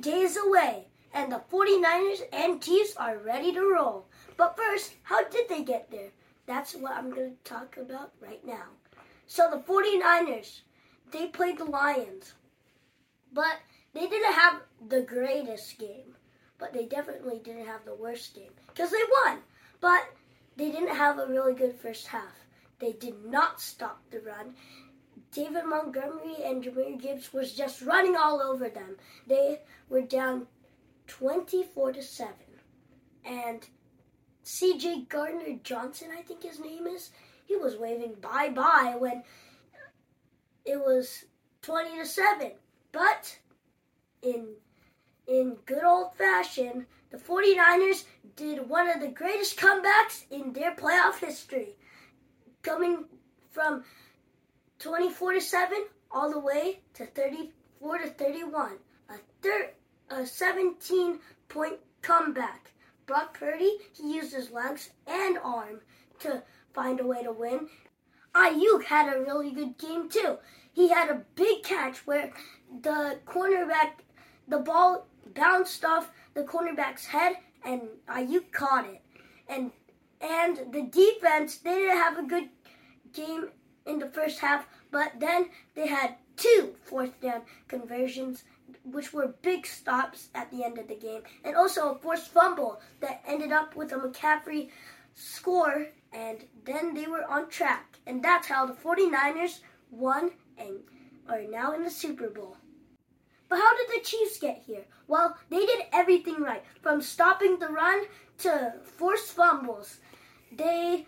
days away, and the 49ers and Chiefs are ready to roll. But first, how did they get there? That's what I'm going to talk about right now. So the 49ers, they played the Lions, but they didn't have the greatest game, but they definitely didn't have the worst game because they won. But they didn't have a really good first half. They did not stop the run. David Montgomery and Jahmyr Gibbs was just running all over them. They were down 24 to 7. And CJ Gardner Johnson, I think his name is, he was waving bye bye when it was 20 to 7. But in in good old fashion, the 49ers did one of the greatest comebacks in their playoff history, coming from 24 to 7 all the way to 34 to 31. A, thir- a 17 point comeback. Brock Purdy, he used his legs and arm to find a way to win. Aiyuk had a really good game too. He had a big catch where the cornerback, the ball bounced off the cornerback's head and Aiyuk caught it. And and the defense, they didn't have a good game in the first half, but then they had two fourth down conversions, which were big stops at the end of the game, and also a forced fumble that ended up with a McCaffrey score, and then they were on track. And that's how the 49ers won and are now in the Super Bowl. But how did the Chiefs get here? Well, they did everything right, from stopping the run to forced fumbles. They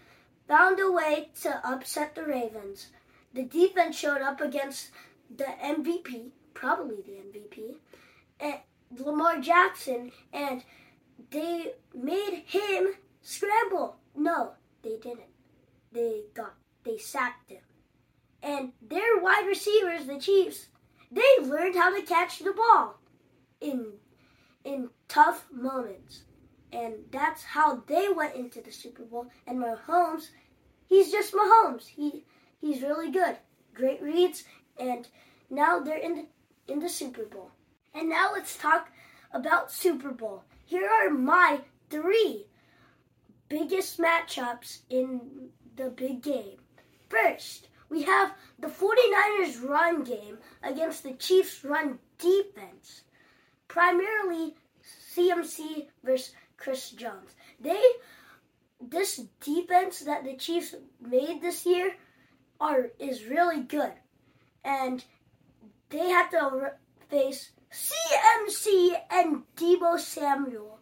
found a way to upset the Ravens. The defense showed up against the MVP, probably the MVP, and eh, Lamar Jackson, and they made him scramble. No, they didn't. They got they sacked him. And their wide receivers, the Chiefs, they learned how to catch the ball in in tough moments. And that's how they went into the Super Bowl. And Mahomes, he's just Mahomes. He he's really good. Great reads and now they're in the in the Super Bowl. And now let's talk about Super Bowl. Here are my three biggest matchups in the big game. First, we have the 49ers run game against the Chiefs run defense. Primarily CMC versus Chris Jones. They this defense that the Chiefs made this year are is really good. And they have to face CMC and Deebo Samuel.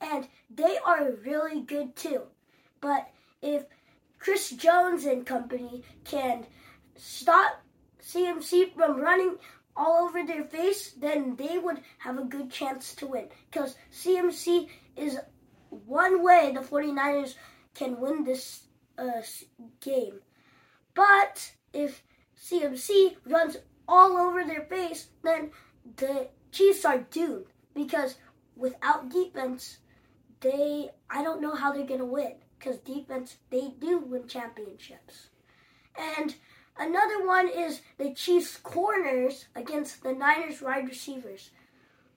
And they are really good too. But if Chris Jones and company can stop CMC from running all over their face, then they would have a good chance to win. Because CMC is one way the 49ers can win this uh, game. But if CMC runs all over their face, then the Chiefs are doomed. Because without defense, they I don't know how they're gonna win. Because defense, they do win championships. And Another one is the Chiefs' corners against the Niners' wide receivers,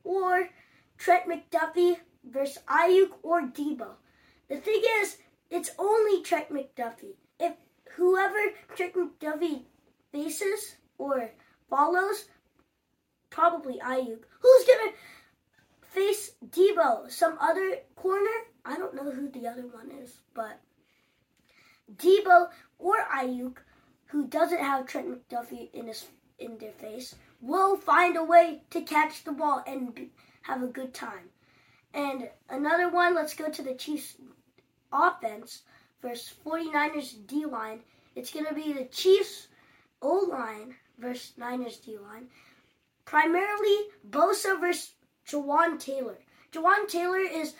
or Trent McDuffie versus Aiyuk or Deebo. The thing is, it's only Trent McDuffie. If whoever Trent McDuffie faces or follows, probably Aiyuk. who's gonna face Deebo? Some other corner? I don't know who the other one is, but Deebo or Aiyuk, who doesn't have Trent McDuffie in his in their face will find a way to catch the ball and be, have a good time. And another one, let's go to the Chiefs offense versus 49ers D line. It's going to be the Chiefs O line versus Niners D line. Primarily Bosa versus Jawaan Taylor. Jawaan Taylor is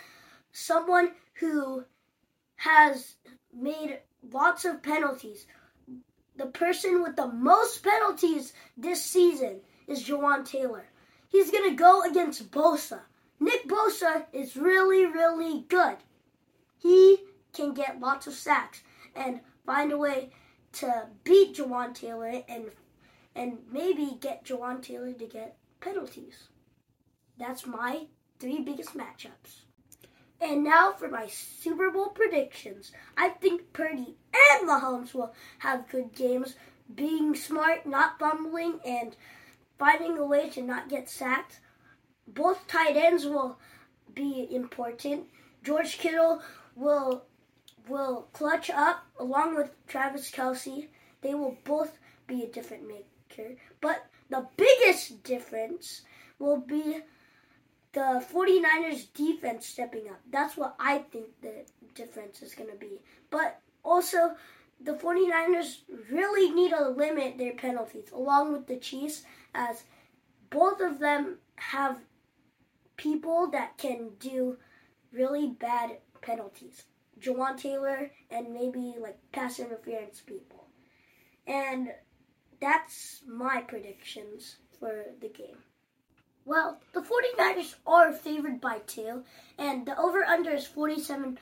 someone who has made lots of penalties the person with the most penalties this season is Jawaan Taylor. He's going to go against Bosa. Nick Bosa is really, really good. He can get lots of sacks and find a way to beat Jawaan Taylor and and maybe get Jawaan Taylor to get penalties. That's my three biggest matchups. And now for my Super Bowl predictions. I think Purdy and Mahomes will have good games, being smart, not fumbling, and finding a way to not get sacked. Both tight ends will be important. George Kittle will will clutch up along with Travis Kelce. They will both be a different maker. But the biggest difference will be the 49ers defense stepping up. That's what I think the difference is going to be. But also, the 49ers really need to limit their penalties along with the Chiefs as both of them have people that can do really bad penalties. Jawaan Taylor and maybe like pass interference people. And that's my predictions for the game. Well, the 49ers are favored by two, and the over under is 47.5.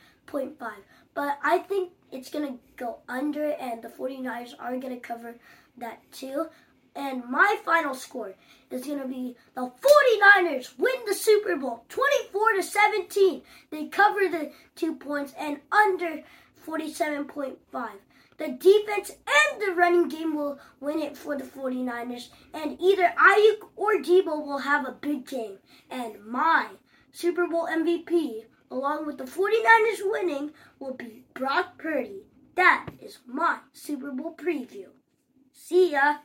But I think it's going to go under, and the 49ers are going to cover that too. And my final score is going to be the 49ers win the Super Bowl 24 to 17. They cover the two points and under 47.5. The defense and the running game will win it for the 49ers, and either Aiyuk or Deebo will have a big game. And my Super Bowl MVP, along with the 49ers winning, will be Brock Purdy. That is my Super Bowl preview. See ya!